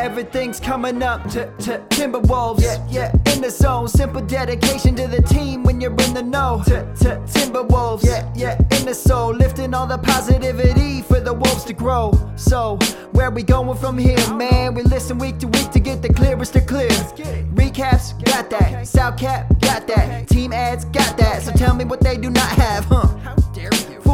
Everything's coming up to, Timberwolves. Yeah, yeah, in the zone. Simple dedication to the team when you're in the know. To Timberwolves. Yeah, yeah, in the soul. Lifting all the positivity for the wolves to grow. So, where we going from here, man? We listen week to week to get the clearest to clear. Recaps, got that. South Cap, got that. Team ads, got that. So tell me what they do not have, huh?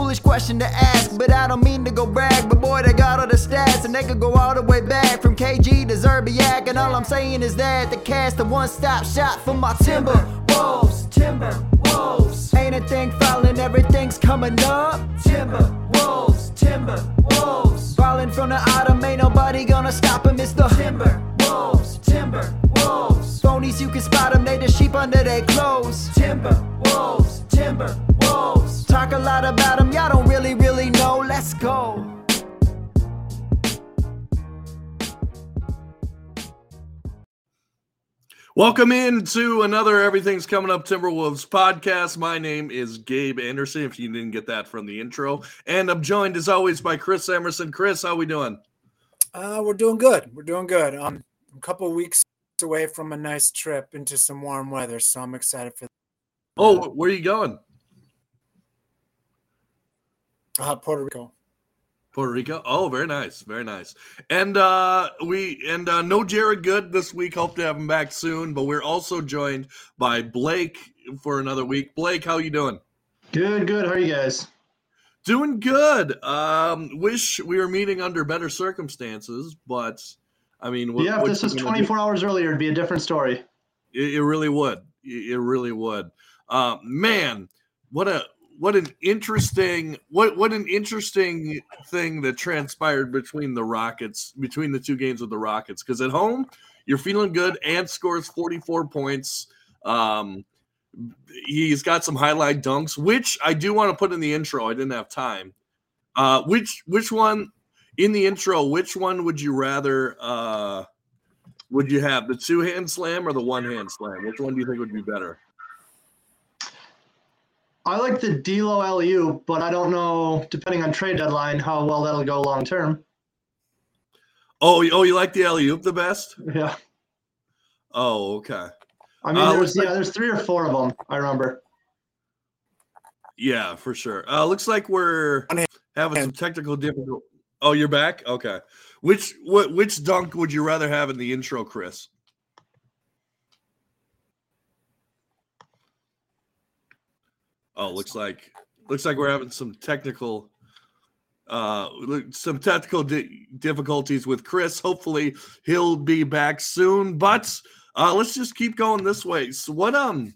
Foolish question to ask, but I don't mean to go brag. But boy, they got all the stats, and they could go all the way back from KG to Zerbiak. And all I'm saying is that the cast a one stop shop for my Timber Wolves. Timber Wolves. Ain't a thing falling, everything's coming up. Timber Wolves. Timber Wolves. Falling from the autumn, ain't nobody gonna stop them. It's the Timber Wolves. Timber Wolves. Phonies, you can spot them, they the sheep under their clothes. Timber Wolves. Timber Wolves. Talk a lot about them, y'all don't really, really know. Let's go. Welcome in to another Everything's Coming Up Timberwolves podcast. My name is Gabe Anderson, if you didn't get that from the intro. And I'm joined as always by Chris Emerson. Chris, how we doing? Uh, we're doing good. We're doing good. Um, a couple weeks away from a nice trip into some warm weather, so I'm excited for. that. Oh, where are you going? Uh, Puerto Rico. Puerto Rico. Oh, very nice, very nice. And uh we and uh no Jared Good this week. Hope to have him back soon. But we're also joined by Blake for another week. Blake, how you doing? Good, good. How are you guys? Doing good. Um, wish we were meeting under better circumstances, but I mean, what, yeah, if this was gonna 24 hours earlier, it'd be a different story. It, it really would. It, it really would. Uh, man, what a what an interesting what what an interesting thing that transpired between the Rockets between the two games with the Rockets. Because at home, you're feeling good. and scores 44 points. Um, he's got some highlight dunks, which I do want to put in the intro. I didn't have time. Uh, which which one in the intro? Which one would you rather? Uh, would you have the two hand slam or the one hand slam? Which one do you think would be better? I like the D'Lo LU, but I don't know, depending on trade deadline, how well that'll go long term. Oh, you- oh, you like the LU the best? Yeah, Oh, okay. I mean, Uh, there's looks like- yeah, there's three or four of them. I remember. Yeah, for sure. Uh, looks like we're having some technical difficulty. Oh, you're back. Okay. Which what which dunk would you rather have in the intro, Chris? Oh, looks like looks like we're having some technical uh some technical di- difficulties with Chris. Hopefully, he'll be back soon. But uh let's just keep going this way. So what um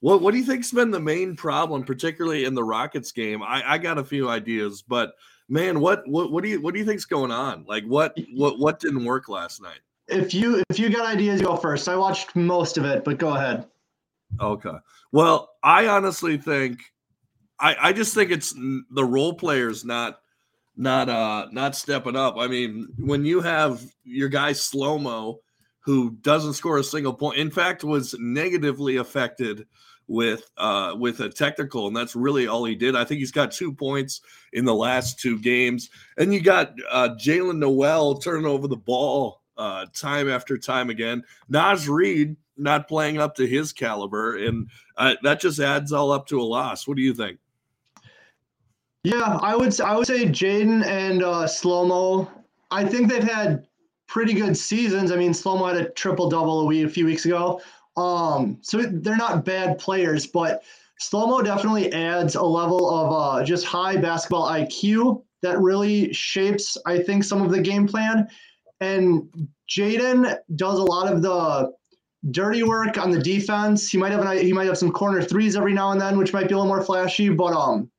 what what do you think's been the main problem, particularly in the Rockets game? I, I got a few ideas, but man, what what what do you what do you think's going on? Like what what what didn't work last night? If you if you got ideas, go first. I watched most of it, but go ahead. Okay. Well, I honestly think I I just think it's the role players not not uh not stepping up. I mean, when you have your guy slow mo who doesn't score a single point, in fact, was negatively affected with uh with a technical, and that's really all he did. I think he's got two points in the last two games, and you got uh Jaylen Nowell turning over the ball uh time after time again. Naz Reid not playing up to his caliber, and uh, that just adds all up to a loss. What do you think? Yeah, I would I would say Jaden and uh, Slomo. I think they've had pretty good seasons. I mean, Slomo had a triple double a week a few weeks ago. Um, so they're not bad players, but Slomo definitely adds a level of uh, just high basketball IQ that really shapes, I think, some of the game plan. And Jaden does a lot of the dirty work on the defense. He might have an, he might have some corner threes every now and then, which might be a little more flashy. But um,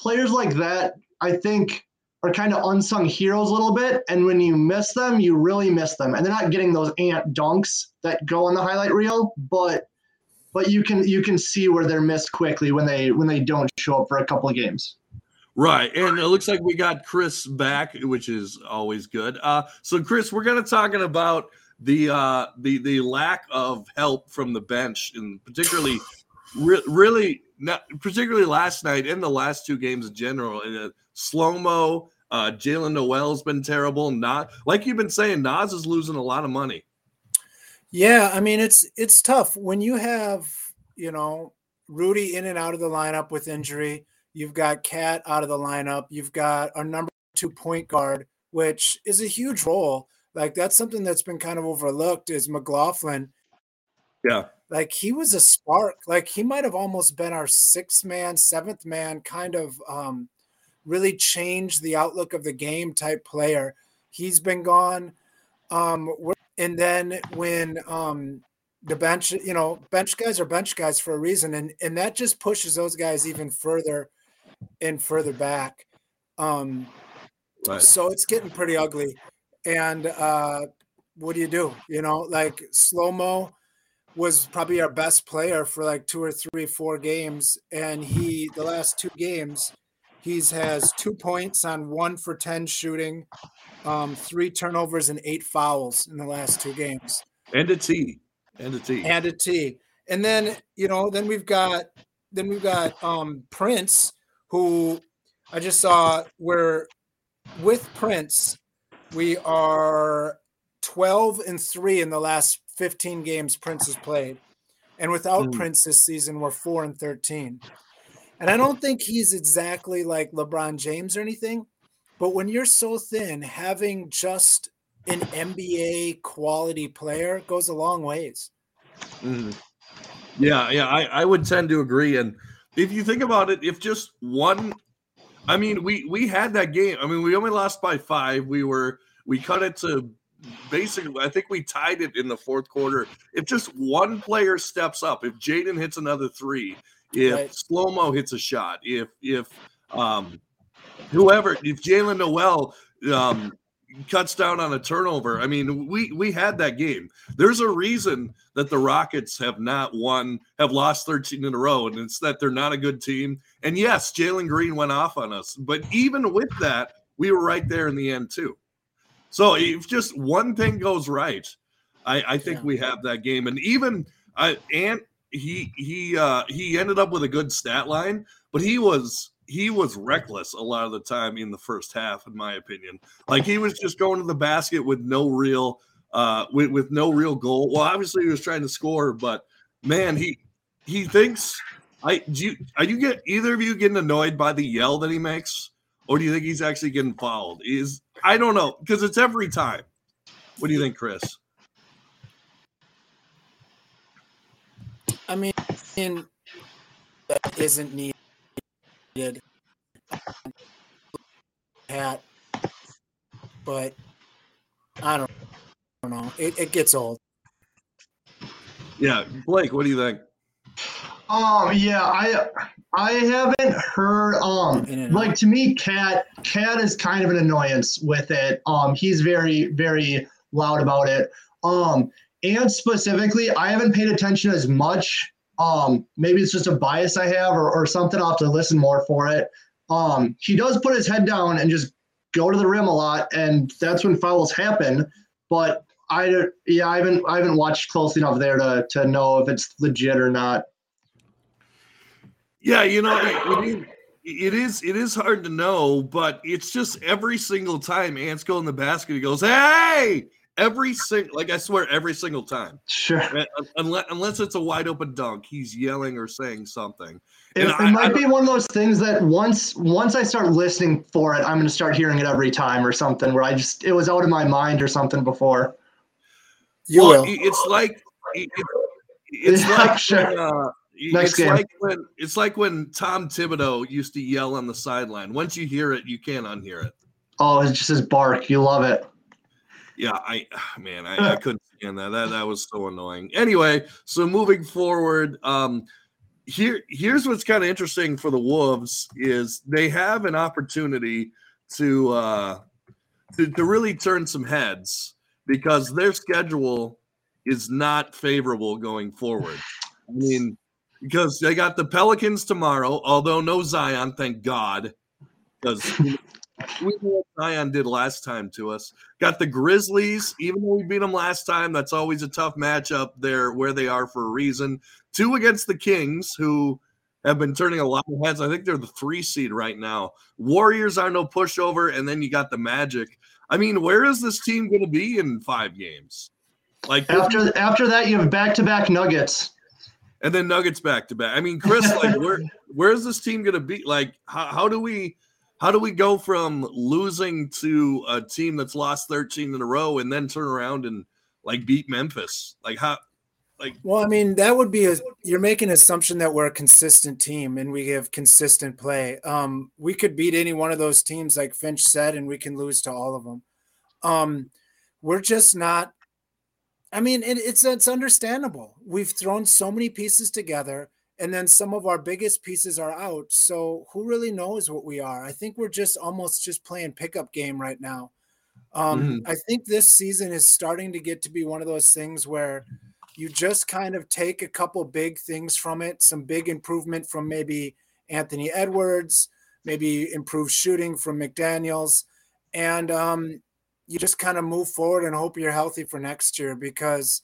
players like that, I think, are kind of unsung heroes a little bit. And when you miss them, you really miss them. And they're not getting those ant dunks that go on the highlight reel, but but you can you can see where they're missed quickly when they when they don't show up for a couple of games. Right, and it looks like we got Chris back, which is always good. Uh, so, Chris, we're going to talking about the uh, the the lack of help from the bench, and particularly, re- really not particularly last night and the last two games in general. And uh, slow mo, Uh, Jaylen Nowell's been terrible. Not like you've been saying, Naz is losing a lot of money. Yeah, I mean it's it's tough when you have you know Rudy in and out of the lineup with injury. You've got Cat out of the lineup. You've got a number two point guard, which is a huge role. Like that's something that's been kind of overlooked is McLaughlin. Yeah. Like he was a spark. Like he might have almost been our sixth man, seventh man, kind of um, really changed the outlook of the game type player. He's been gone. Um, and then when um, the bench, you know, bench guys are bench guys for a reason, and and that just pushes those guys even further and further back. Um, right. So it's getting pretty ugly. And uh, what do you do? You know, like slow mo was probably our best player for like two or three, four games, and he the last two games he's has two points on one for ten shooting, um, three turnovers and eight fouls in the last two games. And a T. And a T. And a T. And then, you know, then we've got then we've got um Prince, who I just saw where with Prince, we are 12 and 3 in the last 15 games Prince has played. And without mm. Prince this season, we're 4 and 13. And I don't think he's exactly like LeBron James or anything, but when you're so thin, having just an NBA quality player goes a long ways. Mm. Yeah, yeah, I, I would tend to agree. And if you think about it, if just one, I mean, we we had that game. I mean, we only lost by five. We were we cut it to basically. I think we tied it in the fourth quarter. If just one player steps up, if Jaden hits another three, if right. slow mo hits a shot, if if um whoever, if Jaylen Nowell um, cuts down on a turnover. I mean, we we had that game. There's a reason that the Rockets have not won, have lost 13 in a row, and it's that they're not a good team. And yes, Jalen Green went off on us, but even with that, we were right there in the end too. So if just one thing goes right, I, I think yeah. we have that game. And even I and he he uh he ended up with a good stat line, but he was he was reckless a lot of the time in the first half, in my opinion. Like he was just going to the basket with no real uh with, with no real goal. Well, obviously he was trying to score, but man, he he thinks I do you are you get either of you getting annoyed by the yell that he makes, or do you think he's actually getting fouled? Is I don't know, because it's every time. What do you think, Chris? I mean, that isn't needed did hat, but I don't, I don't know. It, it gets old. Yeah, Blake, what do you think? Um, yeah, I I haven't heard um like to me, Cat Cat is kind of an annoyance with it. Um, he's very very loud about it. Um, and specifically, I haven't paid attention as much um, maybe it's just a bias I have or, or something. I'll have to listen more for it. Um, he does put his head down and just go to the rim a lot, and that's when fouls happen. But I yeah, I haven't I haven't watched close enough there to to know if it's legit or not. Yeah, you know, it, it is it is hard to know, but it's just every single time Ants go in the basket, he goes, "Hey!" Every single like I swear every single time. Sure. Unless unless it's a wide open dunk, he's yelling or saying something. It, it I, might I, be one of those things that once once I start listening for it, I'm going to start hearing it every time or something. Where I just it was out of my mind or something before. You well, will. It's like it, it's yeah, like sure. uh, Next it's game. like when it's like when Tom Thibodeau used to yell on the sideline. Once you hear it, you can't unhear it. Oh, it's just his bark. You love it yeah, I man, I, I couldn't stand that. That that was so annoying. Anyway, so moving forward, um, here here's what's kind of interesting for the Wolves is they have an opportunity to uh to, to really turn some heads because their schedule is not favorable going forward. I mean, because they got the Pelicans tomorrow, although no Zion, thank God, because we know what Zion did last time to us. Got the Grizzlies, even though we beat them last time. That's always a tough matchup there where they are for a reason. Two against the Kings, who have been turning a lot of heads. I think they're the three seed right now. Warriors are no pushover, and then you got the Magic. I mean, where is this team going to be in five games? Like after after that, you have back to back Nuggets, and then Nuggets back to back. I mean, Chris, like where where is this team going to be? Like, how, how do we how do we go from losing to a team that's lost thirteen in a row and then turn around and like beat Memphis? Like how like, well, I mean, that would be a you're making an assumption that we're a consistent team and we have consistent play. Um, we could beat any one of those teams, like Finch said, and we can lose to all of them. Um, we're just not. I mean, it, it's it's understandable. We've thrown so many pieces together, and then some of our biggest pieces are out. So who really knows what we are? I think we're just almost just playing pickup game right now. Um, mm-hmm. I think this season is starting to get to be one of those things where you just kind of take a couple big things from it, some big improvement from maybe Anthony Edwards, maybe improved shooting from McDaniels, and um, you just kind of move forward and hope you're healthy for next year because,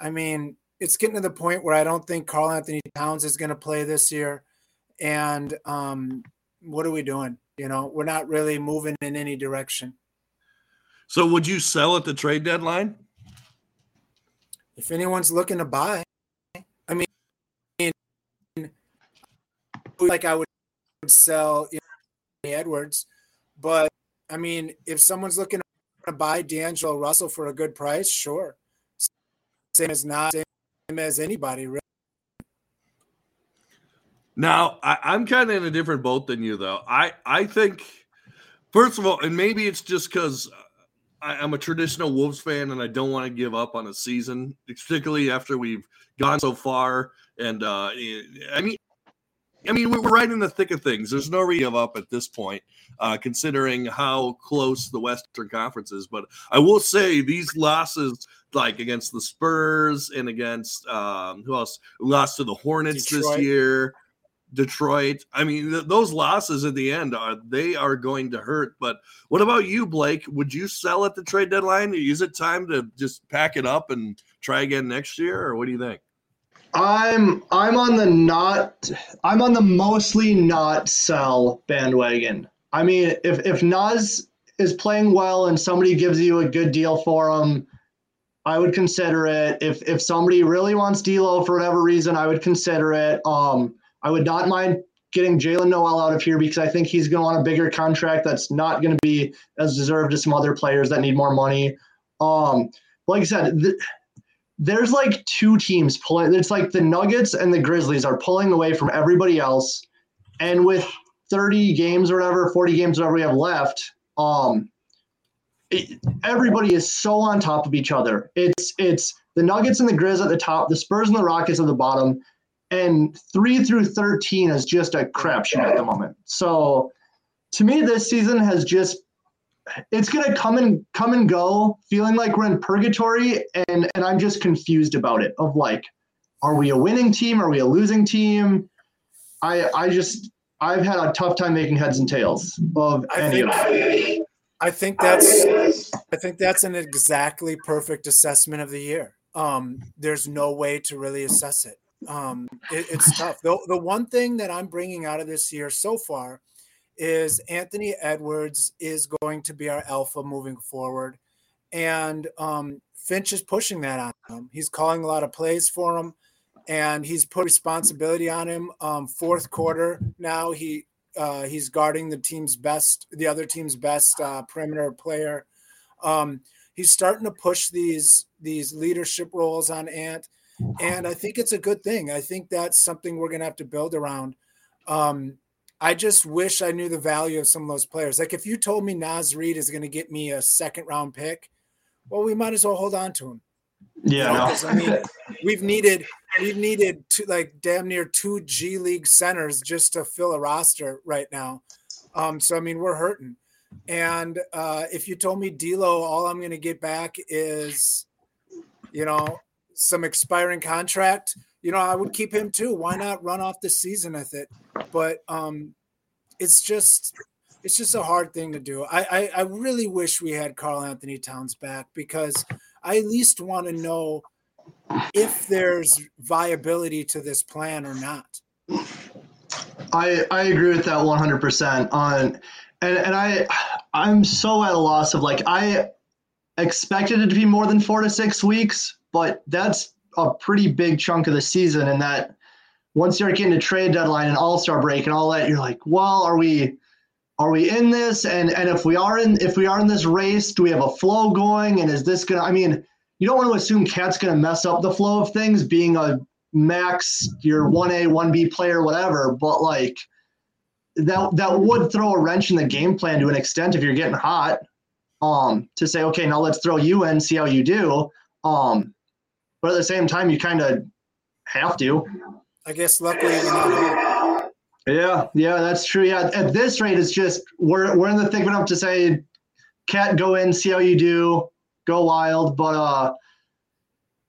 I mean, it's getting to the point where I don't think Karl Anthony Towns is going to play this year, and um, what are we doing? You know, we're not really moving in any direction. So, would you sell at the trade deadline? if anyone's looking to buy, I mean, like I would sell you know, Edwards, but I mean, if someone's looking to buy D'Angelo Russell for a good price, sure. Same as not same as anybody. Really. Now, I, am kind of in a different boat than you, though. I I think, first of all, and maybe it's just because I, am a traditional Wolves fan, and I don't want to give up on a season, particularly after we've gone so far. And uh, I mean, I mean, we're right in the thick of things. There's no reason to give up at this point, uh, considering how close the Western Conference is. But I will say these losses, like against the Spurs and against um, who else, lost to the Hornets Detroit. this year. Detroit. I mean, th- those losses at the end are they are going to hurt. But what about you, Blake? Would you sell at the trade deadline? Is it time to just pack it up and try again next year, or what do you think? I'm I'm on the not I'm on the mostly not sell bandwagon. I mean, if if Naz is playing well and somebody gives you a good deal for him, I would consider it. If if somebody really wants D'Lo for whatever reason, I would consider it. Um, I would not mind getting Jaylen Nowell out of here because I think he's going to want a bigger contract that's not going to be as deserved as some other players that need more money. Um, like I said, th- there's like two teams pulling. It's like the Nuggets and the Grizzlies are pulling away from everybody else, and with 30 games or whatever, 40 games whatever we have left, um, it, everybody is so on top of each other. It's it's the Nuggets and the Grizz at the top, the Spurs and the Rockets at the bottom, and three through 13 is just a crapshoot at the moment. So to me, this season has just it's gonna come and come and go, feeling like we're in purgatory, and and I'm just confused about it. Of like, are we a winning team? Are we a losing team? I I just I've had a tough time making heads and tails of I any think, of it. I think that's I think that's an exactly perfect assessment of the year. Um, there's no way to really assess it. Um, it, it's tough. The, the one thing that I'm bringing out of this year so far is Anthony Edwards is going to be our alpha moving forward. And um, Finch is pushing that on him. He's calling a lot of plays for him and he's put responsibility on him. Um, fourth quarter now, he uh, he's guarding the team's best, the other team's best uh, perimeter player. Um, he's starting to push these these leadership roles on Ant and I think it's a good thing. I think that's something we're going to have to build around. Um, I just wish I knew the value of some of those players. Like if you told me Naz Reid is going to get me a second round pick, well, we might as well hold on to him. Yeah, you know, I mean, we've needed we've needed to like damn near two G League centers just to fill a roster right now. Um, so I mean, we're hurting. And uh, if you told me D'Lo, all I'm going to get back is, you know, some expiring contract, you know, I would keep him too. Why not run off the season with it? But um, it's just it's just a hard thing to do. I, I, I really wish we had Karl-Anthony Towns back because I at least want to know if there's viability to this plan or not. I I agree with that 100% on and and I I'm so at a loss of like I expected it to be more than 4 to 6 weeks, but that's a pretty big chunk of the season. And that once you're getting to trade deadline and all-star break and all that you're like, well, are we are we in this? And and if we are in if we are in this race, do we have a flow going? And is this to I mean, you don't want to assume Cat's to mess up the flow of things being a max your 1A, 1B player whatever, but like that that would throw a wrench in the game plan to an extent if you're getting hot. Um, to say, okay, now let's throw you in, see how you do. Um, but at the same time, you kind of have to. I guess luckily you're not Yeah, yeah, that's true. Yeah, at this rate, it's just we're we're in the thick enough to say, cat, go in, see how you do, go wild. But uh,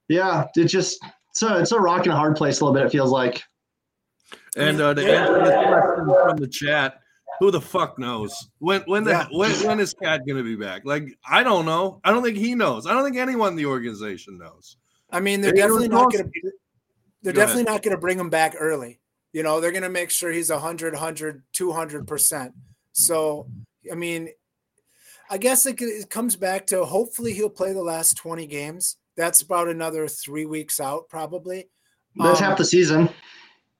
yeah, it just so it's a rock and a hard place a little bit. It feels like. And uh, to answer this question from the chat, who the fuck knows when when the Yeah. when, when is Cat going to be back? Like I don't know. I don't think he knows. I don't think anyone in the organization knows. I mean, they're They definitely not going to. They're Go definitely not going to bring him back early. You know, they're going to make sure he's 100, 100, 200%. So, I mean, I guess it, it comes back to hopefully he'll play the last 20 games. That's about another three weeks out, probably. That's Um, half the season.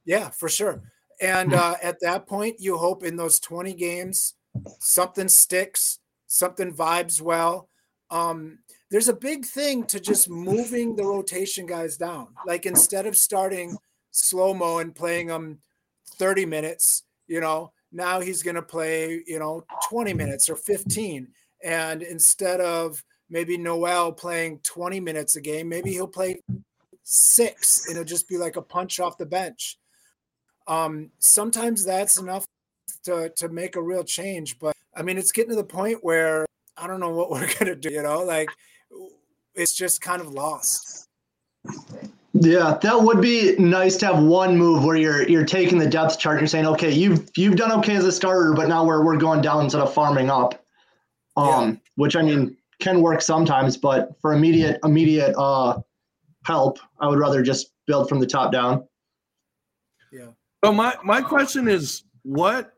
Yeah, for sure. And uh, at that point, you hope in those 20 games something sticks, something vibes well. Um, there's a big thing to just moving the rotation guys down. Like instead of starting slow mo and playing them 30 minutes, you know, now he's going to play, you know, 20 minutes or 15. And instead of maybe Nowell playing 20 minutes a game, maybe he'll play six and it'll just be like a punch off the bench. Um, sometimes that's enough to, to make a real change. But I mean, it's getting to the point where I don't know what we're going to do, you know, like it's just kind of lost. Yeah, that would be nice to have one move where you're you're taking the depth chart and you're saying, okay, you've you've done okay as a starter, but now we're we're going down instead of farming up. Um, which I mean can work sometimes, but for immediate immediate uh help, I would rather just build from the top down. So my my question is, what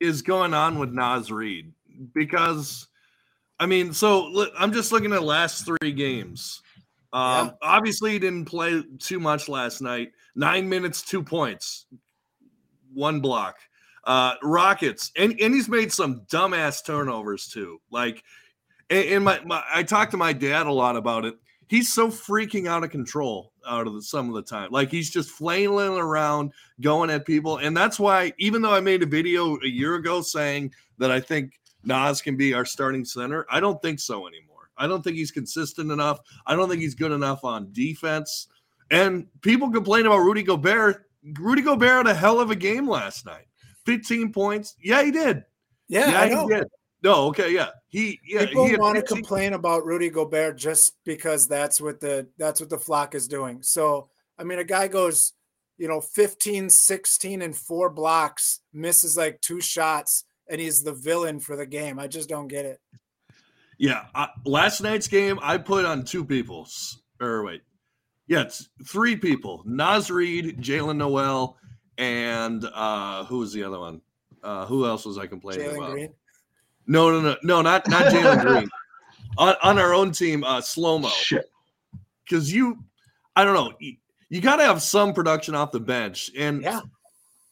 is going on with Naz Reid? Because, I mean, so look, I'm just looking at last three games. Um, Yeah. Obviously, he didn't play too much last night. Nine minutes, two points, one block. Uh, Rockets, and, and he's made some dumbass turnovers too. Like, and, and my, my I talked to my dad a lot about it. He's so freaking out of control out of the, some of the time. Like he's just flailing around, going at people, and that's why even though I made a video a year ago saying that I think Nas can be our starting center, I don't think so anymore. I don't think he's consistent enough. I don't think he's good enough on defense. And people complain about Rudy Gobert. Rudy Gobert had a hell of a game last night. 15 points. Yeah, he did. Yeah, I he know. did. No, okay, yeah. He yeah, People he want to 15 complain about Rudy Gobert just because that's what the that's what the flock is doing. So I mean, a guy goes, you know, 15, 16, and four blocks, misses like two shots, and he's the villain for the game. I just don't get it. Yeah, uh, last night's game I put on two people. Or wait, yeah, it's three people: Naz Reid, Jaylen Nowell, and uh who was the other one? Uh Who else was I complaining Jalen about? Green. No, no, no, no, not not Jalen Green. On, on our own team, uh slow mo. Shit. Because you, I don't know, you, you got to have some production off the bench, and Yeah.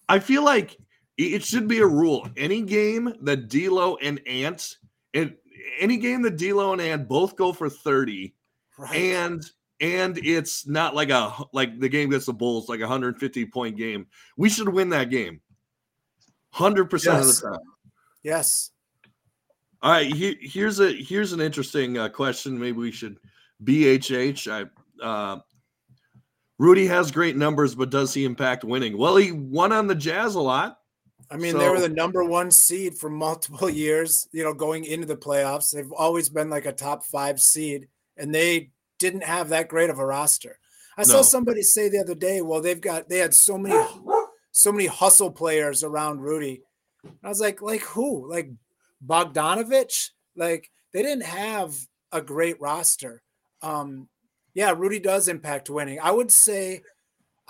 I feel like it should be a rule. Any game that D'Lo and Ant, and any game that D'Lo and Ant both go for thirty, Right. and and it's not like a like the game against the Bulls, like a 150 point game. We should win that game, hundred percent of the time. yes. All right, here, here's a here's an interesting uh, question. Maybe we should BHH. I uh, Rudy has great numbers, but does he impact winning? Well, he won on the Jazz a lot. I mean, they were the number one seed for multiple years, you know, going into the playoffs. They've always been like a top five seed, and they didn't have that great of a roster. I saw somebody say the other day, well, they've got they had so many so many hustle players around Rudy. And I was like, like who? Like Bogdanovich? Like they didn't have a great roster. Um, yeah, Rudy does impact winning. I would say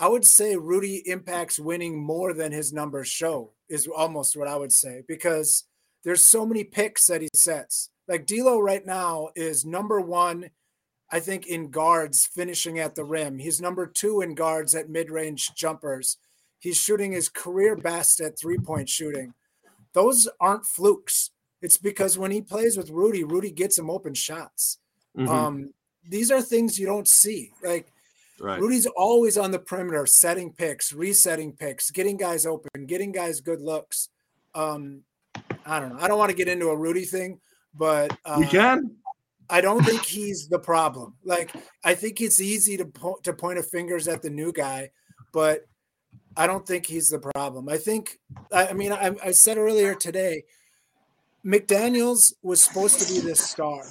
I would say Rudy impacts winning more than his numbers show, is almost what I would say, because there's so many picks that he sets. Like D'Lo right now is number one, I think, in guards finishing at the rim. He's number two in guards at mid-range jumpers. He's shooting his career best at three-point shooting. Those aren't flukes. It's because when he plays with Rudy, Rudy gets him open shots. Mhm. Um, these are things you don't see. Like right. Rudy's always on the perimeter, setting picks, resetting picks, getting guys open, getting guys good looks. Um, I don't know. I don't want to get into a Rudy thing, but uh, we can. I don't think he's the problem. Like I think it's easy to po- to point a fingers at the new guy, but I don't think he's the problem. I think I, I mean I, I said earlier today, McDaniel's was supposed to be this star.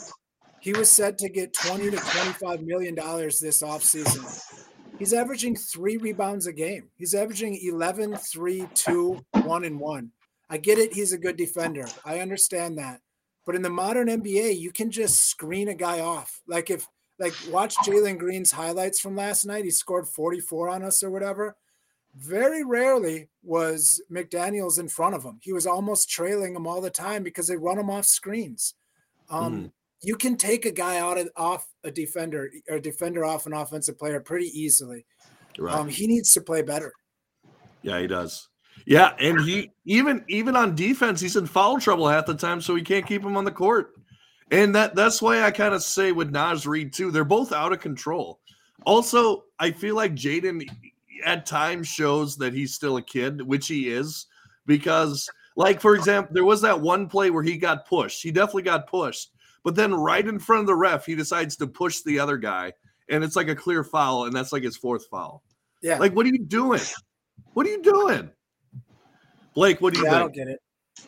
He was said to get 20 to 25 million dollars this offseason. He's averaging three rebounds a game. He's averaging 11, 3, 2, 1, and 1. I get it. He's a good defender. I understand that. But in the modern NBA, you can just screen a guy off. Like if like watch Jalen Green's highlights from last night. He scored 44 on us or whatever. Very rarely was McDaniels in front of him. He was almost trailing him all the time because they run him off screens. Um, Mhm. You can take a guy out of off a defender or a defender off an offensive player pretty easily. Right. Um, he needs to play better. Yeah, he does. Yeah, and he even even on defense, he's in foul trouble half the time, so he can't keep him on the court. And that that's why I kind of say with Naz Reid too, they're both out of control. Also, I feel like Jaden at times shows that he's still a kid, which he is, because like for example, there was that one play where he got pushed. He definitely got pushed, but then right in front of the ref, he decides to push the other guy, and it's like a clear foul, and that's like his fourth foul. Yeah. Like, what are you doing? What are you doing? Blake, what do you yeah, I don't get it.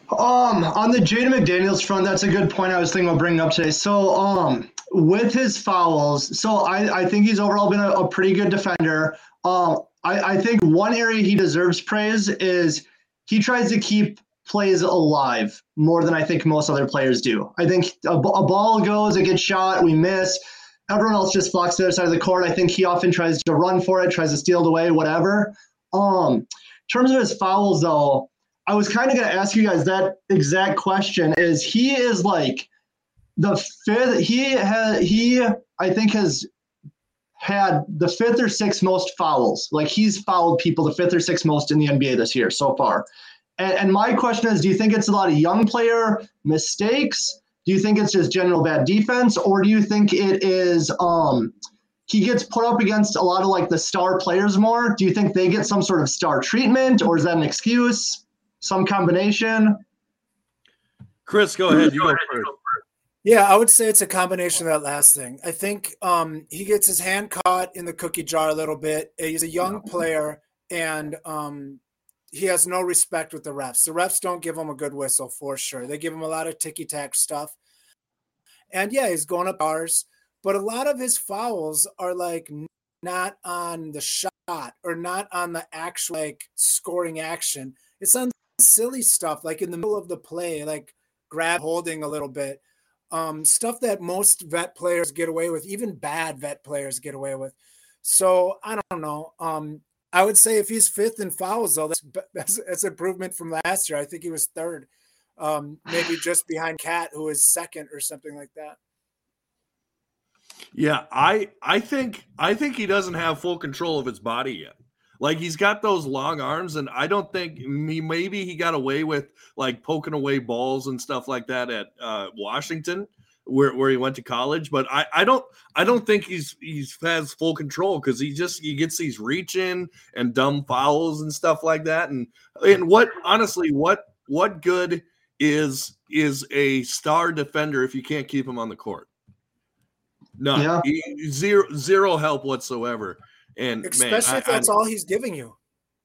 Um, on the Jaden McDaniels front, that's a good point I was thinking about bringing up today. So, um, with his fouls, so I, I think he's overall been a, a pretty good defender. Um, I, I think one area he deserves praise is he tries to keep plays alive more than I think most other players do. I think a, a ball goes, it gets shot, we miss. Everyone else just flocks to the other side of the court. I think he often tries to run for it, tries to steal it away, whatever. Um, in terms of his fouls, though, I was kind of going to ask you guys that exact question. Is he is like the fifth? He has he I think has had the fifth or sixth most fouls. Like he's fouled people the fifth or sixth most in the NBA this year so far. And, and my question is, do you think it's a lot of young player mistakes? Do you think it's just general bad defense, or do you think it is um he gets put up against a lot of like the star players more? Do you think they get some sort of star treatment, or is that an excuse? Some combination? Chris, go ahead. You go first. Yeah, I would say it's a combination of that last thing. I think um, he gets his hand caught in the cookie jar a little bit. He's a young player, and um, he has no respect with the refs. The refs don't give him a good whistle for sure. They give him a lot of ticky tack stuff. And yeah, he's going up bars, but a lot of his fouls are like not on the shot or not on the actual like scoring action. It's on silly stuff like in the middle of the play, like grab holding a little bit um, stuff that most vet players get away with, even bad vet players get away with. So I don't know. Um, I would say if he's fifth in fouls, though, that's that's, that's improvement from last year. I think he was third, um, maybe just behind Cat, who is second or something like that. Yeah, I I think I think he doesn't have full control of his body yet. Like he's got those long arms, and I don't think he maybe he got away with like poking away balls and stuff like that at uh, Washington, where, where he went to college. But I, I don't I don't think he's he's has full control because he just he gets these reach in and dumb fouls and stuff like that. And and what honestly what what good is is a star defender if you can't keep him on the court? No, Yeah. Zero zero help whatsoever. And Especially man, if I- that's I- all he's giving you.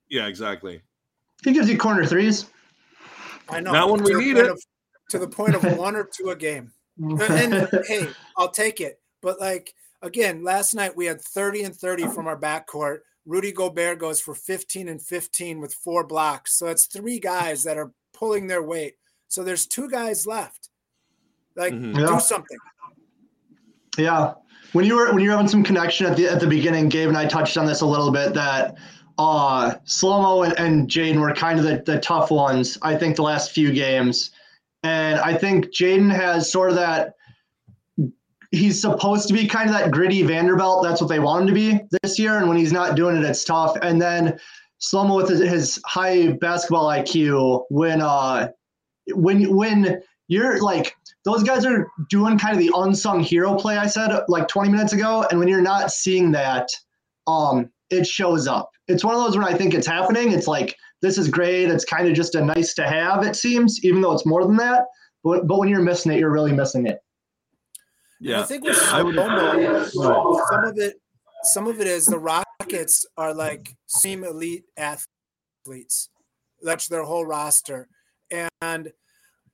yeah, exactly. He gives you corner threes. I know. Not when we to the need point it. Of, to the point of one or two a game. and hey, I'll take it. But like again, last night we had 30 and 30 from our backcourt. Rudy Gobert goes for 15 and 15 with four blocks. So it's three guys that are pulling their weight. So there's two guys left. Like Mhm. do Yeah. something. Yeah. When you were when you were having some connection at the at the beginning, Gabe and I touched on this a little bit that uh Slomo and, and Jaden were kind of the, the tough ones, I think, the last few games. And I think Jaden has sort of that he's supposed to be kind of that gritty Vanderbilt. That's what they want him to be this year. And when he's not doing it, it's tough. And then Slomo with his, his high basketball IQ, when uh when when you're like those guys are doing kind of the unsung hero play I said like 20 minutes ago. And when you're not seeing that, um, it shows up. It's one of those when I think it's happening, it's like this is great. It's kind of just a nice to have, it seems, even though it's more than that. But but when you're missing it, you're really missing it. Yeah, I think with I would- some of it, some of it is the Rockets are like seem elite athletes. That's their whole roster, and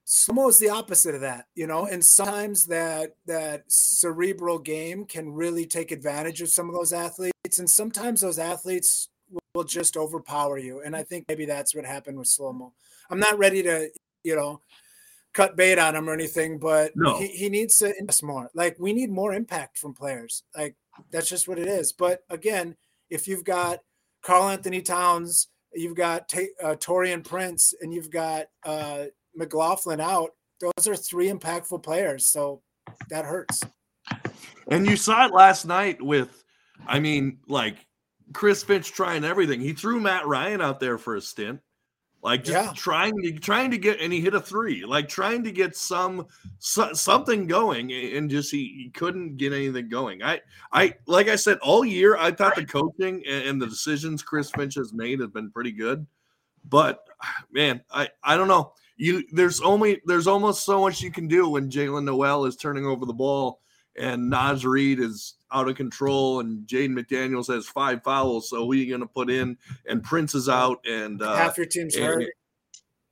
Is the opposite of that, you know. And sometimes that that cerebral game can really take advantage of some of those athletes, and sometimes those athletes will, just overpower you. And I think maybe that's what happened with Slomo. I'm not ready to, you know, cut bait on him or anything, but No. he, he needs to invest more. Like we need more impact from players. Like that's just what it is. But again, if you've got Karl Anthony Towns, you've got Ta- uh, Taurean Prince, and you've got uh, McLaughlin out, those are three impactful players. So that hurts. And you saw it last night with, I mean, like Chris Finch trying everything. He threw Matt Ryan out there for a stint, like just Yeah. trying to trying to get, and he hit a three, like trying to get some so, something going, and just he, he couldn't get anything going. I I like I said all year, I thought the coaching and, and the decisions Chris Finch has made have been pretty good, but man, I I don't know. You there's only there's almost so much you can do when Jaylen Nowell is turning over the ball and Naz Reid is out of control, and Jaden McDaniels has five fouls. So who are you going to put in? And Prince is out, and uh, Half your team's and- hurt.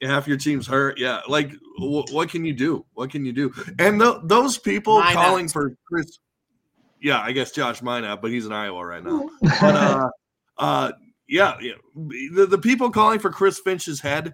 half your team's hurt. Yeah, like wh- what can you do? What can you do? And th- those people Minott. calling for Chris, yeah, I guess Josh Minott, but he's in Iowa right now. But uh, uh, yeah, yeah, the, the people calling for Chris Finch's head,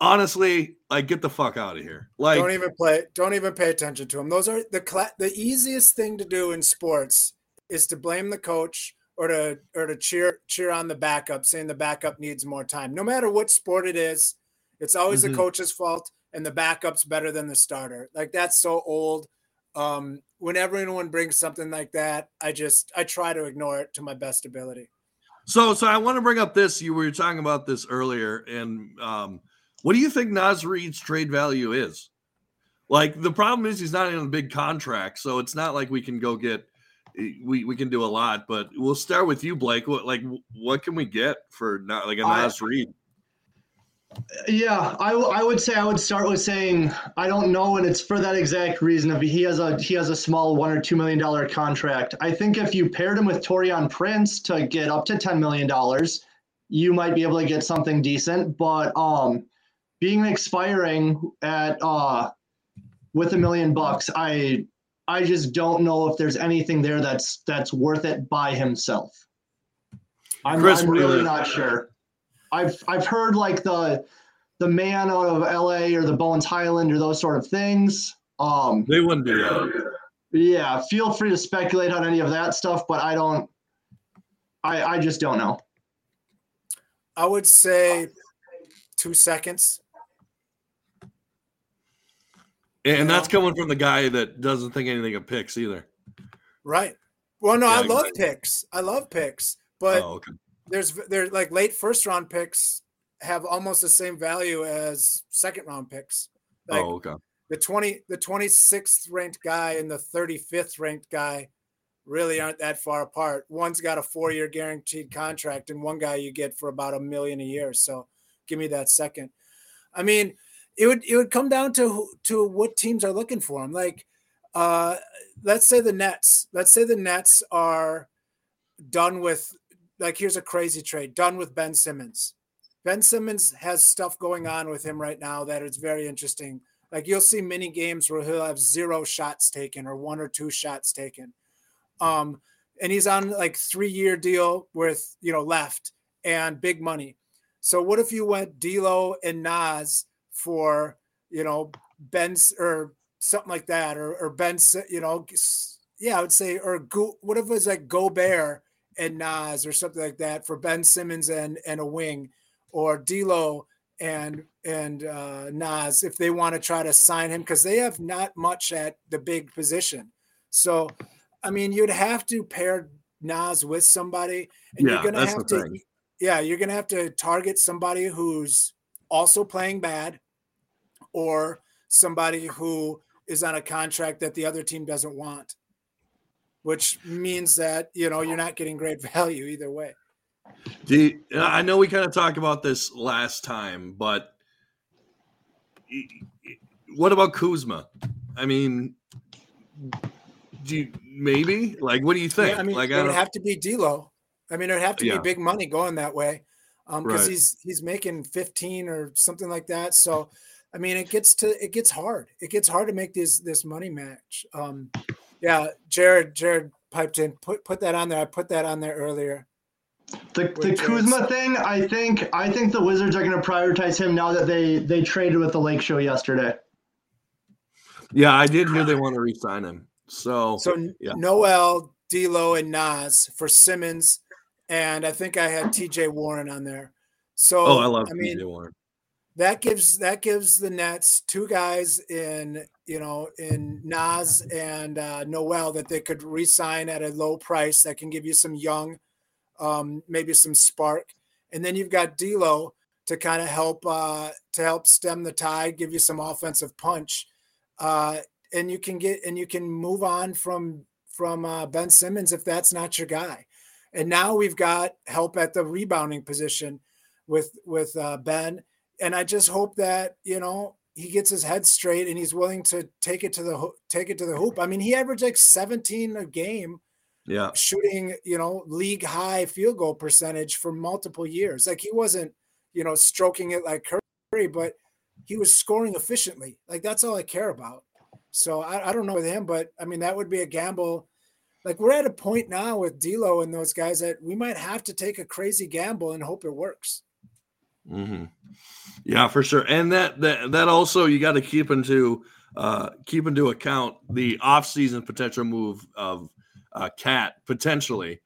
honestly, like get the fuck out of here. Like don't even play. Don't even pay attention to them. Those are the cla- the easiest thing to do in sports is to blame the coach or to or to cheer cheer on the backup, saying the backup needs more time. No matter what sport it is, it's always Mhm. the coach's fault, and the backup's better than the starter. Like that's so old. Um, whenever anyone brings something like that, I just I try to ignore it to my best ability. So, so I want to bring up this. You were talking about this earlier, and um, what do you think Naz Reid's trade value is? Like the problem is he's not in a big contract, so it's not like we can go get we we can do a lot. But we'll start with you, Blake. What like what can we get for not like a I- Naz Reid? Yeah, I, I would say I would start with saying I don't know, and it's for that exact reason. If he has a he has a small one or two million dollar contract, I think if you paired him with Taurean Prince to get up to ten million dollars, you might be able to get something decent. But um, being expiring at uh with a million bucks, I I just don't know if there's anything there that's that's worth it by himself. I'm, Chris, I'm what do you really not sure. I've I've heard like the the man out of LA or the Bones Hyland or those sort of things. Um, They wouldn't do that. yeah, feel free to speculate on any of that stuff, but I don't. I I just don't know. I would say two seconds. And that's coming from the guy that doesn't think anything of picks either. Right. Well, no, I love exactly. picks. I love picks, but oh, okay. there's there's like late first round picks have almost the same value as second round picks. Oh, like oh, okay. the 20 the 26th ranked guy and the 35th ranked guy really aren't that far apart. One's got a 4-year guaranteed contract and one guy you get for about a million a year. So give me that second. I mean, it would it would come down to to what teams are looking for him. Like uh let's say the Nets. Let's say the Nets are done with like here's a crazy trade, done with Ben Simmons. Ben Simmons has stuff going on with him right now that is very interesting. Like you'll see many games where he'll have zero shots taken or one or two shots taken. Um, and he's on like three year deal with you know left and big money. So what if you went D'Lo and Naz for you know Ben's or something like that, or or Ben, Si- you know, yeah, I would say, or go, what if it was like Gobert and Naz or something like that for Ben Simmons and and a wing, or D'Lo and and uh, Naz if they want to try to sign him because they have not much at the big position. So, I mean, you'd have to pair Naz with somebody, and Yeah, you're gonna have to, thing. yeah, you're gonna have to target somebody who's also playing bad, or somebody who is on a contract that the other team doesn't want, which means that you know you're not getting great value either way. Do I know we kind of talked about this last time, but what about Kuzma? I mean, do you, maybe like what do you think? Yeah, I mean, like it I would have to be D'Lo. I mean, it would have to Yeah. be big money going that way, um, because Right. he's he's making fifteen or something like that. So, I mean, it gets to it gets hard. It gets hard to make this this money match. Um, yeah, Jared Jared piped in. Put put that on there. I put that on there earlier. The, the Kuzma is- thing, I think I think the Wizards are going to prioritize him now that they they traded with the Lake Show yesterday. yeah, I did hear they want to re-sign him. So, So yeah. Nowell, D'Lo, and Naz for Simmons, and I think I had T.J. Warren on there. So oh, I love I mean, PJ Warren. That gives that gives the Nets two guys in you know in Naz and uh, Nowell that they could re-sign at a low price that can give you some young, um, maybe some spark, and then you've got D'Lo to kind of help uh, to help stem the tide, give you some offensive punch, uh, and you can get and you can move on from from uh, Ben Simmons if that's not your guy, and now we've got help at the rebounding position with with uh, Ben and I just hope that you know he gets his head straight and he's willing to take it to the take it to the hoop. I mean, he averaged like 17 a game, Yeah, shooting you know league high field goal percentage for multiple years. Like he wasn't you know stroking it like Curry, but he was scoring efficiently. Like that's all I care about. So I, I don't know with him, but I mean that would be a gamble. Like we're at a point now with D'Lo and those guys that we might have to take a crazy gamble and hope it works. Hmm yeah, for sure. And that that that also you got to keep into uh, keep into account the off-season potential move of uh, KAT potentially.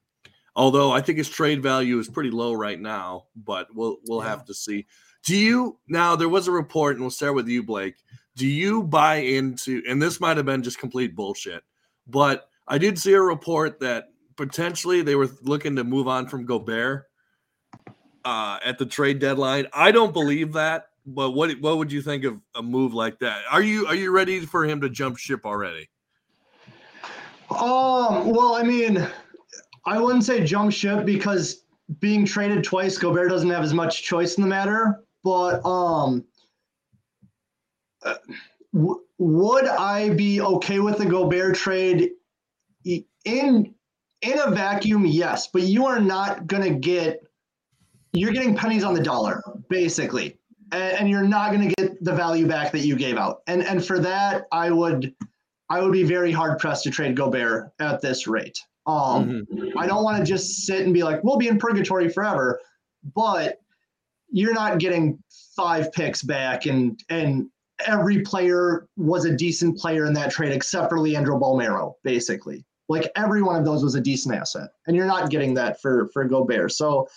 Although I think his trade value is pretty low right now, but we'll we'll Yeah. have to see. Do you now? There was a report, and we'll start with you, Blake. Do you buy into? And this might have been just complete bullshit, but I did see a report that potentially they were looking to move on from Gobert uh, at the trade deadline. I don't believe that, but what what would you think of a move like that? Are you are you ready for him to jump ship already? Um, well, I mean, I wouldn't say jump ship because being traded twice, Gobert doesn't have as much choice in the matter. But um, uh, would I be okay with the Gobert trade in in a vacuum? Yes, but you are not gonna get. You're getting pennies on the dollar, basically, and, and you're not gonna get the value back that you gave out. And and for that, I would. I would be very hard pressed to trade Gobert at this rate. Um, Mhm. I don't want to just sit and be like, we'll be in purgatory forever, but you're not getting five picks back, and and every player was a decent player in that trade except for Leandro Bolmaro, basically. Like every one of those was a decent asset, and you're not getting that for for Gobert. So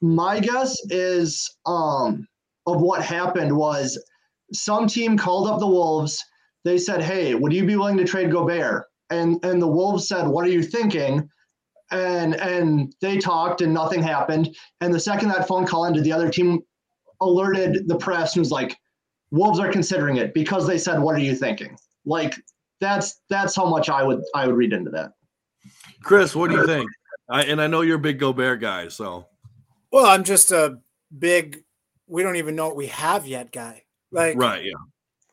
my guess is um, of what happened was some team called up the Wolves. They said, "Hey, would you be willing to trade Gobert?" And and the Wolves said, "What are you thinking?" And and they talked, and nothing happened. And the second that phone call ended, the other team alerted the press and was like, "Wolves are considering it because they said, "What are you thinking?" Like that's that's how much I would I would read into that. Chris, what do you think? I, and I know you're a big Gobert guy, so Well, I'm just a big. We don't even know what we have yet, guy. Like, right, yeah,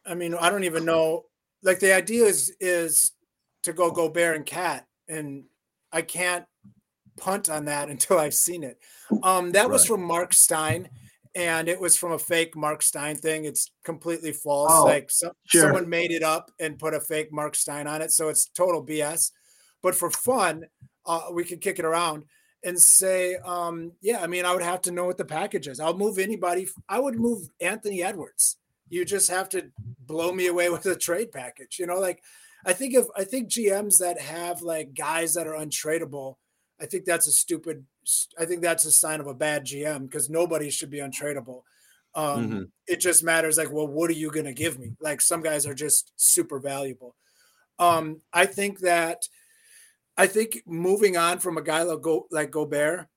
I mean, I don't even know. Like, the idea is is to go Gobert and KAT, and I can't punt on that until I've seen it. Um, that was from Mark Stein, and it was from a fake Mark Stein thing. It's completely false. Oh, like, sure. someone made it up and put a fake Mark Stein on it, so it's total BS. But for fun, uh, we could kick it around and say, um, yeah, I mean, I would have to know what the package is. I'll move anybody. I would move Anthony Edwards. You just have to blow me away with a trade package. You know, like I think if I think GMs that have like guys that are untradeable, I think that's a stupid. I think that's a sign of a bad GM because nobody should be untradeable. Um, Mhm. It just matters like, well, what are you going to give me? Like some guys are just super valuable. Um, I think that I think moving on from a guy like, Go, like Gobert,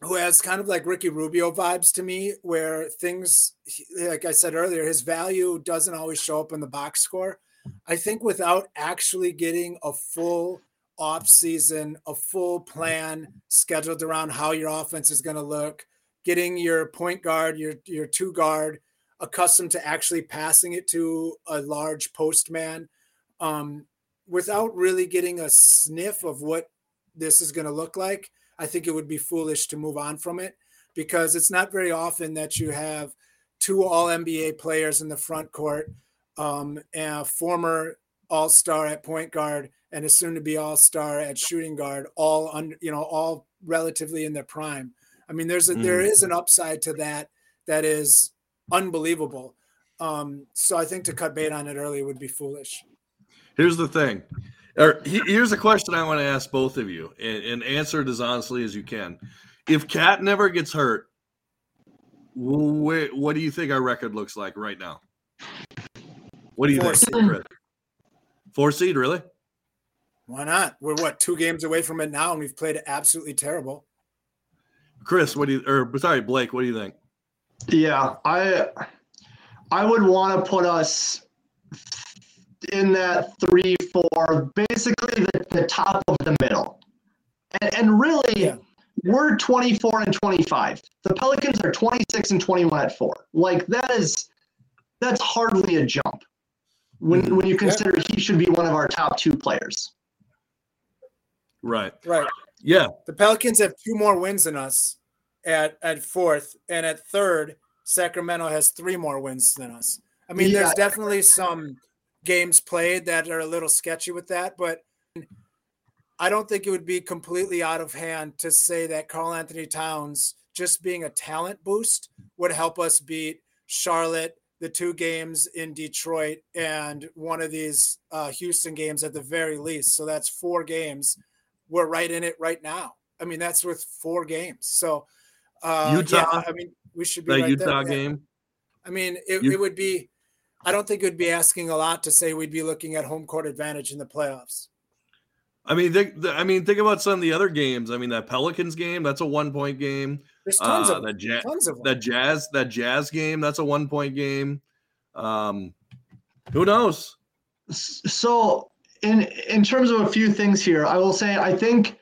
who has kind of like Ricky Rubio vibes to me, where things, like I said earlier, his value doesn't always show up in the box score. I think without actually getting a full off season, a full plan scheduled around how your offense is going to look, getting your point guard, your your two guard accustomed to actually passing it to a large post man, um, without really getting a sniff of what this is going to look like. I think it would be foolish to move on from it because it's not very often that you have two All NBA players in the front court, um, a former All Star at point guard, and a soon to be All Star at shooting guard, all under you know all relatively in their prime. I mean, there's a, Mm. is an upside to that that is unbelievable. Um, so I think to cut bait on it early would be foolish. Here's the thing. Or here's a question I want to ask both of you, and, and answer it as honestly as you can. If KAT never gets hurt, wh- what do you think our record looks like right now? What do you Four think, seed. Chris? Four seed, really? Why not? We're what two games away from it now, and we've played absolutely terrible. Chris, what do you? Or sorry, Blake, what do you think? Yeah, I I would want to put us in that three, four, basically the, the top of the middle. And, and really, Yeah. we're 24 and 25. The Pelicans are 26 and 21 at four. Like that is that's hardly a jump when Mhm. when you consider he should be one of our top two players. Right. Right. Yeah. The Pelicans have two more wins than us at at fourth, and at third, Sacramento has three more wins than us. I mean, there's definitely some games played that are a little sketchy with that, but I don't think it would be completely out of hand to say that Karl Anthony Towns just being a talent boost would help us beat Charlotte, the two games in Detroit, and one of these uh, Houston games at the very least. So that's four games. We're right in it right now. I mean, that's with four games. So uh, Utah, yeah, I mean, we should be That right Utah there. Yeah. game. I mean, it, You- it would be. I don't think it would be asking a lot to say we'd be looking at home court advantage in the playoffs. I mean, think, I mean, think about some of the other games. I mean, that Pelicans game, that's a one point game. There's tons Uh, of that them. ja- tons of that jazz that jazz game that's a one point game um who knows So in in terms of a few things here, I will say I think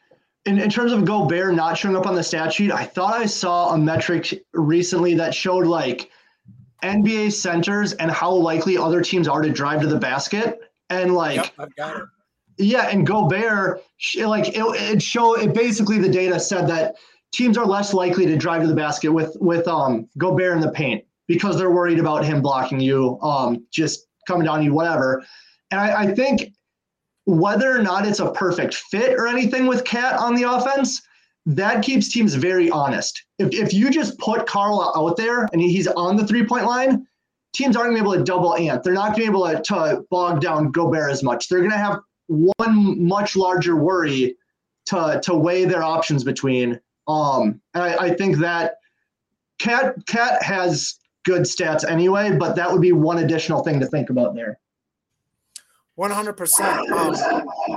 in, in terms of Gobert not showing up on the stat sheet, I thought I saw a metric recently that showed like NBA centers and how likely other teams are to drive to the basket. And like yep, I've got it. yeah, and Gobert, like it, it show it basically the data said that teams are less likely to drive to the basket with with um Gobert in the paint because they're worried about him blocking you, um, just coming down you, whatever. And I, I think whether or not it's a perfect fit or anything with KAT on the offense, that keeps teams very honest. If if you just put Karl out there and he's on the three point line, teams aren't gonna be able to double Ant. They're not gonna be able to, to bog down Gobert as much. They're gonna have one much larger worry to to weigh their options between. Um, and I, I think that KAT KAT has good stats anyway, but that would be one additional thing to think about there. One hundred percent. Um,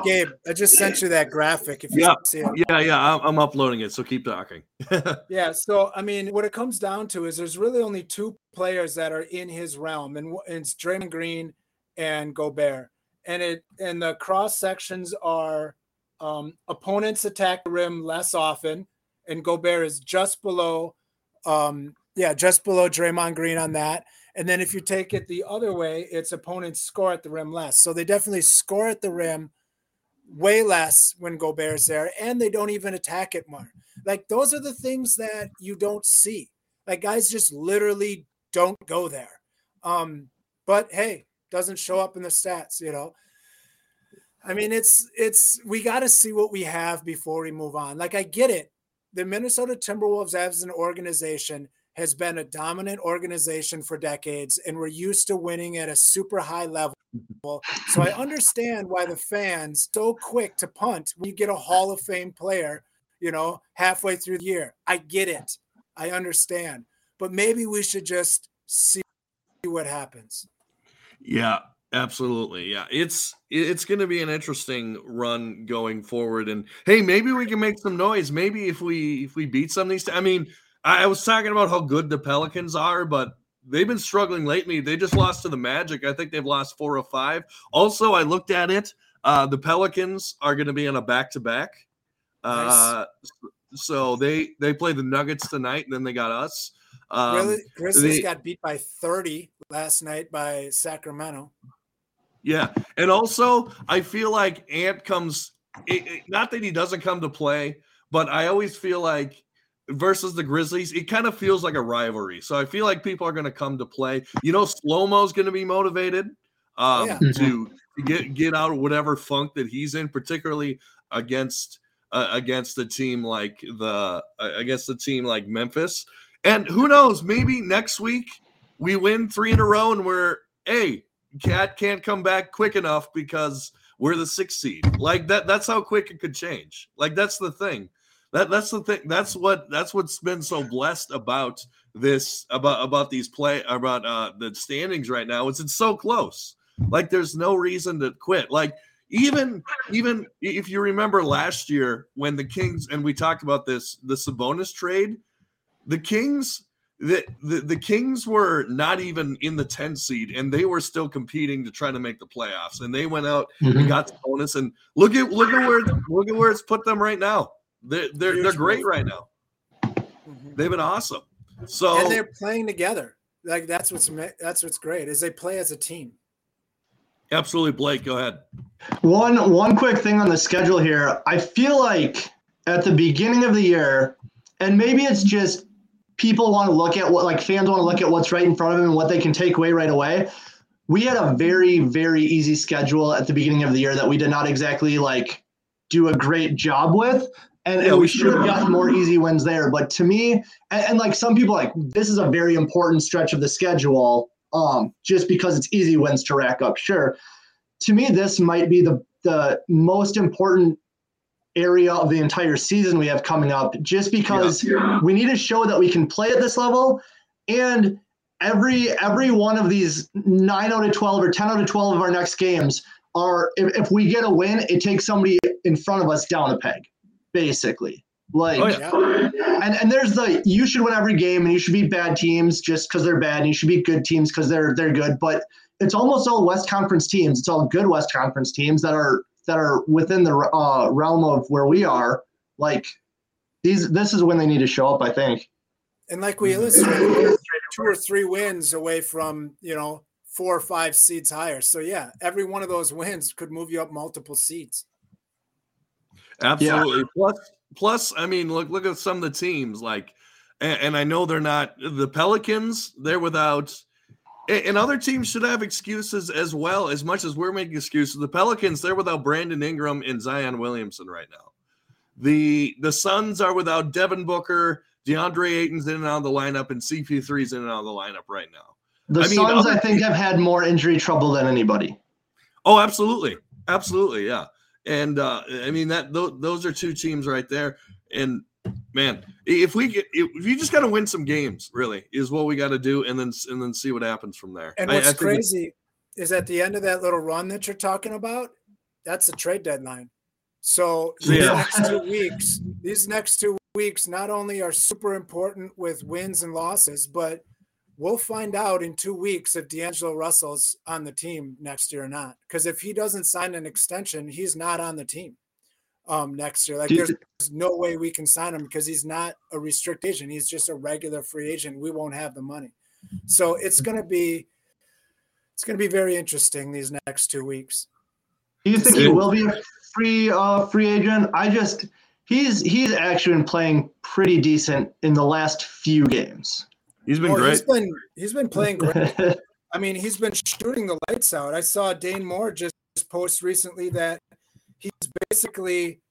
Gabe, I just sent you that graphic. If you Yeah. see it. yeah yeah I'm, I'm uploading it so keep talking Yeah. So, I mean, what it comes down to is there's really only two players that are in his realm, and it's Draymond Green and Gobert. And it and the cross sections are um, opponents attack the rim less often, and Gobert is just below, um, yeah, just below Draymond Green on that. And then if you take it the other way, it's opponents score at the rim less. So they definitely score at the rim way less when Gobert's there, and they don't even attack it more. Like those are the things that you don't see. Like guys just literally don't go there. Um, but hey, doesn't show up in the stats, you know. I mean, it's it's we got to see what we have before we move on. Like I get it. The Minnesota Timberwolves as an organization has been a dominant organization for decades, and we're used to winning at a super high level. So I understand why the fans so quick to punt when you get a Hall of Fame player, you know, halfway through the year. I get it. I understand. But maybe we should just see what happens. Yeah, absolutely. Yeah. It's it's going to be an interesting run going forward and hey, maybe we can make some noise. Maybe if we if we beat some of these I mean, I was talking about how good the Pelicans are, but they've been struggling lately. They just lost to the Magic. I think they've lost four or five. Also, I looked at it. Uh, the Pelicans are going to be in a back to back. So they they play the Nuggets tonight, and then they got us. Um, Grizzlies they, got beat by 30 last night by Sacramento. Yeah, and also I feel like Ant comes. It, it, not that he doesn't come to play, but I always feel like versus the Grizzlies, it kind of feels like a rivalry. So I feel like people are going to come to play. You know, Slow Mo's going to be motivated um, yeah. to get get out of whatever funk that he's in, particularly against uh, against a team like the uh, against a team like Memphis. And who knows? Maybe next week we win three in a row, and we're hey, KAT can't come back quick enough because we're the sixth seed. Like that. That's how quick it could change. Like that's the thing. That that's the thing. That's what that's what's been so blessed about this about about these play about uh the standings right now. Is it's so close. Like there's no reason to quit. Like even even if you remember last year when the Kings and we talked about this the Sabonis trade, the Kings the, the, the Kings were not even in the 10 seed and they were still competing to try to make the playoffs. And they went out mm-hmm. and got Sabonis. And look at look at where look at where it's put them right now. They're they're, they're great right now. Mm-hmm. They've been awesome. So and they're playing together. Like that's what's that's what's great is they play as a team. Absolutely, Blake. Go ahead. One one quick thing on the schedule here. I feel like at the beginning of the year, and maybe it's just people want to look at what like fans want to look at what's right in front of them and what they can take away right away. We had a very very easy schedule at the beginning of the year that we did not exactly like do a great job with. And, yeah, and we should have gotten more easy wins there. But to me, and, and, like some people, like this is a very important stretch of the schedule, um, just because it's easy wins to rack up. Sure, to me, this might be the the most important area of the entire season we have coming up, just because yeah. we need to show that we can play at this level, and every every one of these nine out of twelve or ten out of twelve of our next games are if, if we get a win, it takes somebody in front of us down a peg basically. Like, oh, yeah. and and there's the you should win every game, and you should be bad teams just because they're bad, and you should be good teams because they're they're good. But it's almost all West Conference teams. It's all good West Conference teams that are that are within the uh, realm of where we are. Like these, this is when they need to show up. I think. And like we illustrated, two or three wins away from you know four or five seeds higher. So yeah, every one of those wins could move you up multiple seats. Absolutely. Yeah. Plus, plus, I mean, look, look at some of the teams like, and, and I know they're not the Pelicans. They're without, and other teams should have excuses as well. As much as we're making excuses, the Pelicans they're without Brandon Ingram and Zion Williamson right now. The the Suns are without Devin Booker, DeAndre Ayton's in and out of the lineup, and CP3's in and out of the lineup right now. The I Suns, I think, have had more injury trouble than anybody. Oh, absolutely, absolutely, yeah. And uh, I mean that th- those are two teams right there. And man, if we get if you just got to win some games, really is what we got to do, and then and then see what happens from there. And what's I, I crazy is at the end of that little run that you're talking about, that's the trade deadline. So these yeah. next two weeks, these next two weeks not only are super important with wins and losses, but we'll find out in two weeks if D'Angelo Russell's on the team next year or not. Because if he doesn't sign an extension, he's not on the team um, next year. Like there's, there's no way we can sign him because he's not a restricted agent. He's just a regular free agent. We won't have the money. So it's gonna be it's gonna be very interesting these next two weeks. Do you think he will be a free uh, free agent? I just he's he's actually been playing pretty decent in the last few games. He's been oh, great. He's been he's been playing great. I mean, he's been shooting the lights out. I saw Dane Moore just post recently that he's basically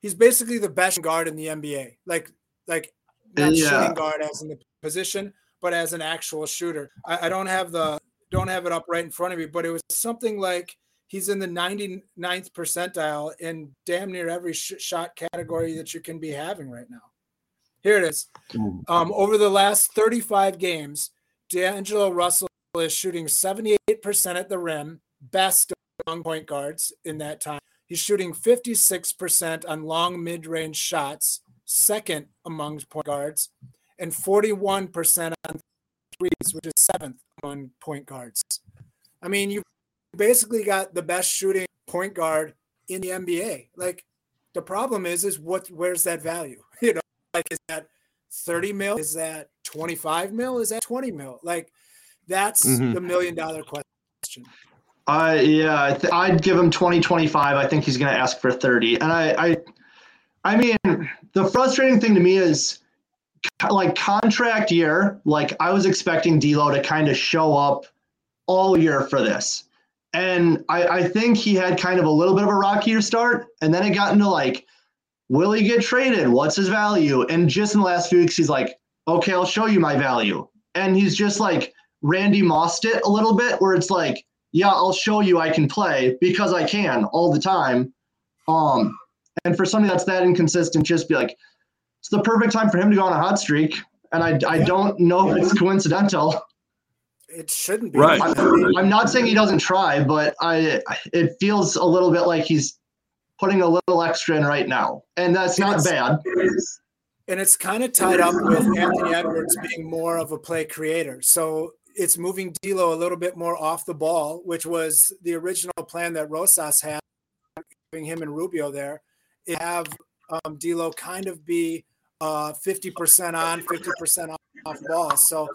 he's basically the best guard in the NBA. Like like not yeah. shooting guard as in the position, but as an actual shooter. I, I don't have the don't have it up right in front of me, but it was something like he's in the 99th percentile in damn near every sh- shot category that you can be having right now. Here it is. Um, over the last 35 games, D'Angelo Russell is shooting 78% at the rim, best among point guards in that time. He's shooting 56% on long mid range shots, second among point guards, and 41% on threes, which is seventh among point guards. I mean, you basically got the best shooting point guard in the NBA. Like the problem is, is what where's that value? You know, like is that 30 mil? Is that 25 mil? Is that 20 mil? Like that's Mhm. the million dollar question. I yeah, I th- I'd give him 20, 25. I think he's going to ask for 30. And I, I, I mean, the frustrating thing to me is like contract year. Like I was expecting D'Lo to kind of show up all year for this, and I, I think he had kind of a little bit of a rockier start, and then it got into like, will he get traded? What's his value? And just in the last few weeks, he's like, okay, I'll show you my value, and he's just like Randy Mossed it a little bit, where it's like yeah, I'll show you I can play because I can all the time. Um, and for somebody that's that inconsistent, just be like, it's the perfect time for him to go on a hot streak. And I, I Yeah. don't know if it's coincidental. It shouldn't be. Right. I'm, I'm not saying he doesn't try, but I it feels a little bit like he's putting a little extra in right now, and that's not Yes. bad. and it's kind of tied up with Anthony Edwards being more of a play creator. So it's moving D'Lo a little bit more off the ball, which was the original plan that Rosas had, having him and Rubio there. Have um, D'Lo kind of be uh, 50% on, 50% off, ball. So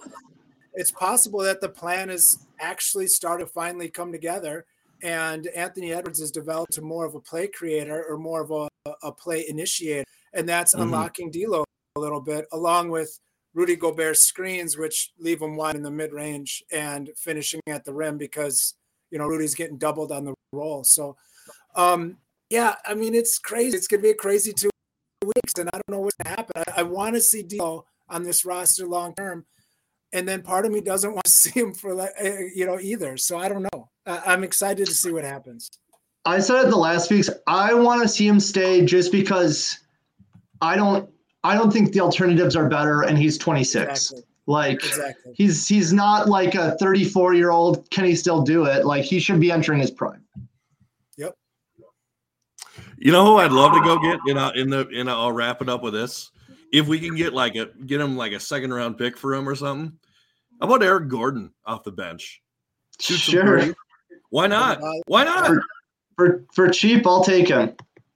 it's possible that the plan is actually started to finally come together. And Anthony Edwards has developed to more of a play creator or more of a, a play initiator. And that's Mhm. unlocking D'Lo a little bit, along with Rudy Gobert's screens, which leave him wide in the mid range and finishing at the rim because you know Rudy's getting doubled on the roll. So, um, yeah, I mean it's crazy. It's gonna be a crazy two weeks, and I don't know what's gonna happen. I, I want to see D'Lo on this roster long term, and then part of me doesn't want to see him for like uh, you know either. So I don't know. I, I'm excited to see what happens. I said it the last weeks. I want to see him stay just because I don't I don't think the alternatives are better, and he's 26. Exactly. Like Exactly. he's he's not like a 34 year old. Can he still do it? Like he should be entering his prime. Yep. You know who I'd love to go get? You know, in the in a, I'll wrap it up with this. If we can get like a get him like a second round pick for him or something. How about Eric Gordon off the bench? Shoot some Sure. Threes. Why not? Why not? For for cheap, I'll take him.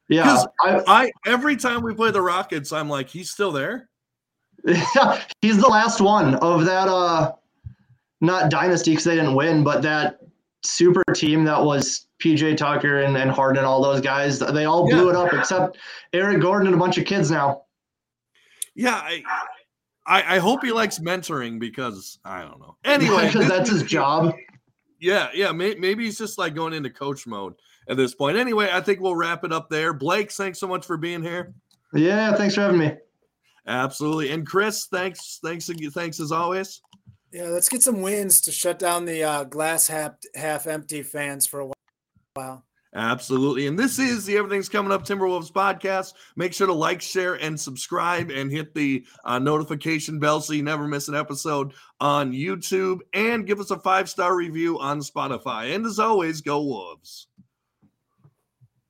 Yeah, 'Cause- I, I every time we play the Rockets, I'm like, he's still there. he's the last one of that. Uh, not dynasty because they didn't win, but that super team that was PJ Tucker and, and Harden and all those guys. They all blew it up except Eric Gordon and a bunch of kids now. Yeah, I, I I hope he likes mentoring because I don't know. Anyway, because that's his job. Yeah, yeah. May, maybe he's just like going into coach mode at this point. Anyway, I think we'll wrap it up there. Blake, thanks so much for being here. Yeah, thanks for having me. Absolutely. And Chris, thanks, thanks, thanks as always. Yeah, let's get some wins to shut down the uh, glass half half empty fans for a while. Absolutely. And this is the Everything's Coming Up Timberwolves podcast. Make sure to like, share, and subscribe and hit the uh, notification bell so you never miss an episode on YouTube and give us a five star review on Spotify. And as always, go Wolves.